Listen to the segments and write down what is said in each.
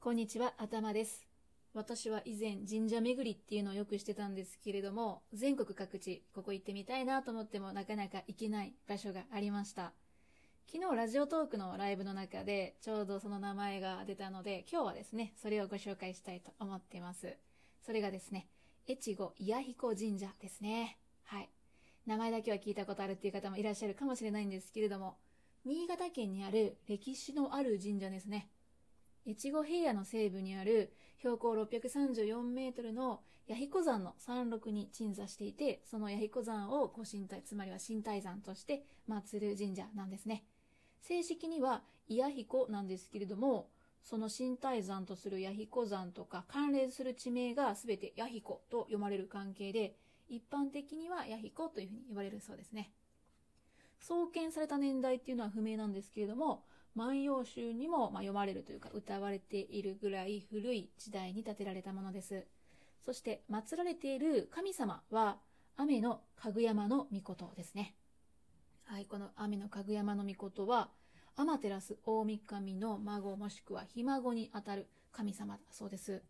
こんにちは、頭です。私は以前神社巡りっていうのをよくしてたんですけれども、全国各地、ここ行ってみたいなと思ってもなかなか行けない場所がありました。昨日ラジオトークのライブの中でちょうどその名前が出たので、今日はですね、それをご紹介したいと思っています。それがですね、越後伊谷彦神社ですね。はい。名前だけは聞いたことあるっていう方もいらっしゃるかもしれないんですけれども、新潟県にある歴史のある神社ですね。越後平野の西部にある標高634メートルの弥彦山の山麓に鎮座していて、その弥彦山をご神体、つまりは神体山として祀る神社なんですね。正式には伊谷彦なんですけれども、その神体山とする弥彦山とか関連する地名がすべて弥彦と読まれる関係で、一般的には弥彦というふうに言われるそうですね。創建された年代っていうのは不明なんですけれども、万葉集にもま読まれるというか歌われているぐらい古い時代に建てられたものです。そして祀られている神様は雨のかぐやまの御事ですね。はい、この雨のかぐやまの御事は天照大神の孫もしくはひ孫にあたる神様だそうです。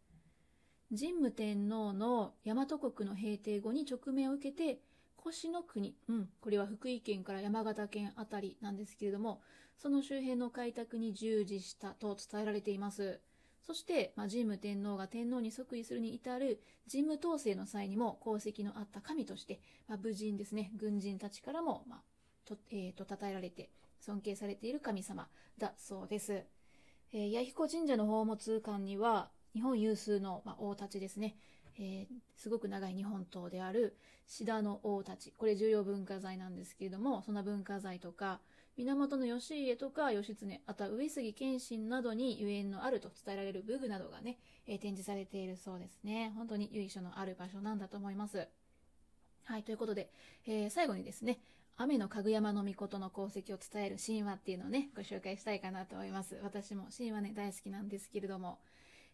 神武天皇の大和国の平定後に直命を受けて越の国、うん、これは福井県から山形県あたりなんですけれども、その周辺の開拓に従事したと伝えられています。そして、まあ、神武天皇が天皇に即位するに至る神武統制の際にも功績のあった神として、まあ、武人ですね、軍人たちからも、まあ、と、えー、と、称えられて、尊敬されている神様だそうです。えー、弥彦神社の宝物館には、日本有数の、まあ、大太刀ですね、えー、すごく長い日本刀である志田の大太刀。これ重要文化財なんですけれども、そんな文化財とか、源義家とか義経、あとは上杉謙信などにゆえんのあると伝えられる武具などがね、えー、展示されているそうですね。本当に由緒のある場所なんだと思います。はい、ということで、えー、最後にですね、雨のかぐやまの御事の功績を伝える神話っていうのをね、ご紹介したいかなと思います。私も神話ね、大好きなんですけれども、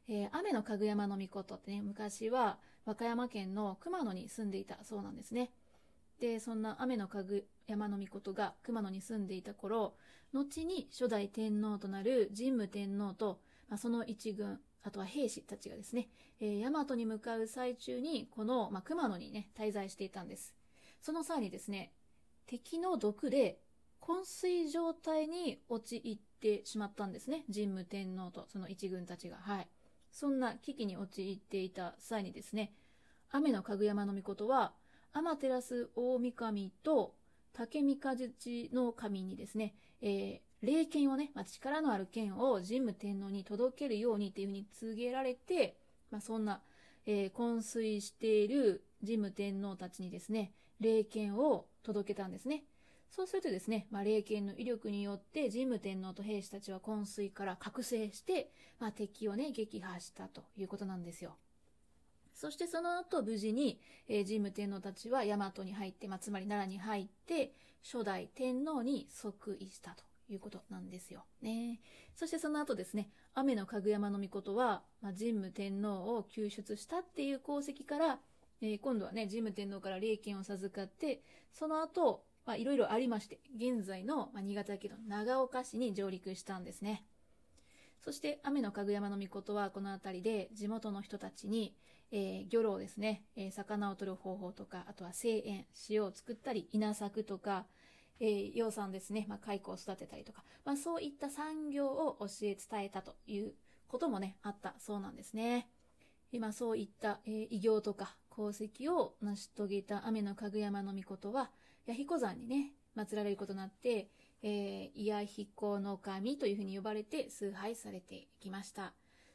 えー、雨のかぐやまの御事ってね、昔は和歌山県の熊野に住んでいたそうなんですね。で、そんな雨のかぐやまの御事が熊野に住んでいた頃、後に初代天皇となる神武天皇と、まあ、その一軍、あとは兵士たちがですね、えー、大和に向かう最中に、この、まあ、熊野にね、滞在していたんです。その際にですね、敵の毒で昏睡状態に陥ってしまったんですね。神武天皇とその一軍たちが。はい。そんな危機に陥っていた際にですね、雨のかぐやまの御事は、天照大神と竹三日月の神にですね、えー、霊剣をね、まあ、力のある剣を神武天皇に届けるようにっていうふうに告げられて、まあ、そんな、えー、昏睡している神武天皇たちにですね、霊剣を届けたんですね。そうするとですね、まあ、霊剣の威力によって神武天皇と兵士たちは昏睡から覚醒して、まあ、敵をね、撃破したということなんですよ。そしてその後無事に、えー、神武天皇たちは大和に入って、まあ、つまり奈良に入って、初代天皇に即位したということなんですよ。ね。そしてその後ですね、雨のかぐやまの御事は、まあ、神武天皇を救出したっていう功績から、えー、今度はね、神武天皇から霊剣を授かって、その後、まあ、いろいろありまして、現在の、ま、新潟県の長岡市に上陸したんですね。そして、雨のかぐやまの御事は、この辺りで地元の人たちに、えー、漁労ですね、えー、魚を取る方法とか、あとは製塩、塩を作ったり、稲作とか、えー、養蚕ですね、まあ、蚕を育てたりとか、まあ、そういった産業を教え伝えたということもね、あったそうなんですね。今、そういった、えー、偉業とか功績を成し遂げた雨のかぐやまの御事は、弥彦山にね、祀られることになって、えー、彦の神というふうに呼ばれて崇拝されてきました。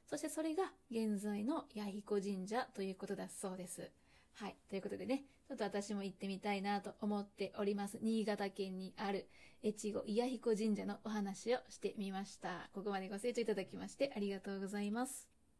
そしてそれが現在の弥彦神社ということだそうです。はい。ということでね、ちょっと私も行ってみたいなと思っております。新潟県にある越後伊谷彦神社のお話をしてみました。ここまでご清聴いただきましてありがとうございます。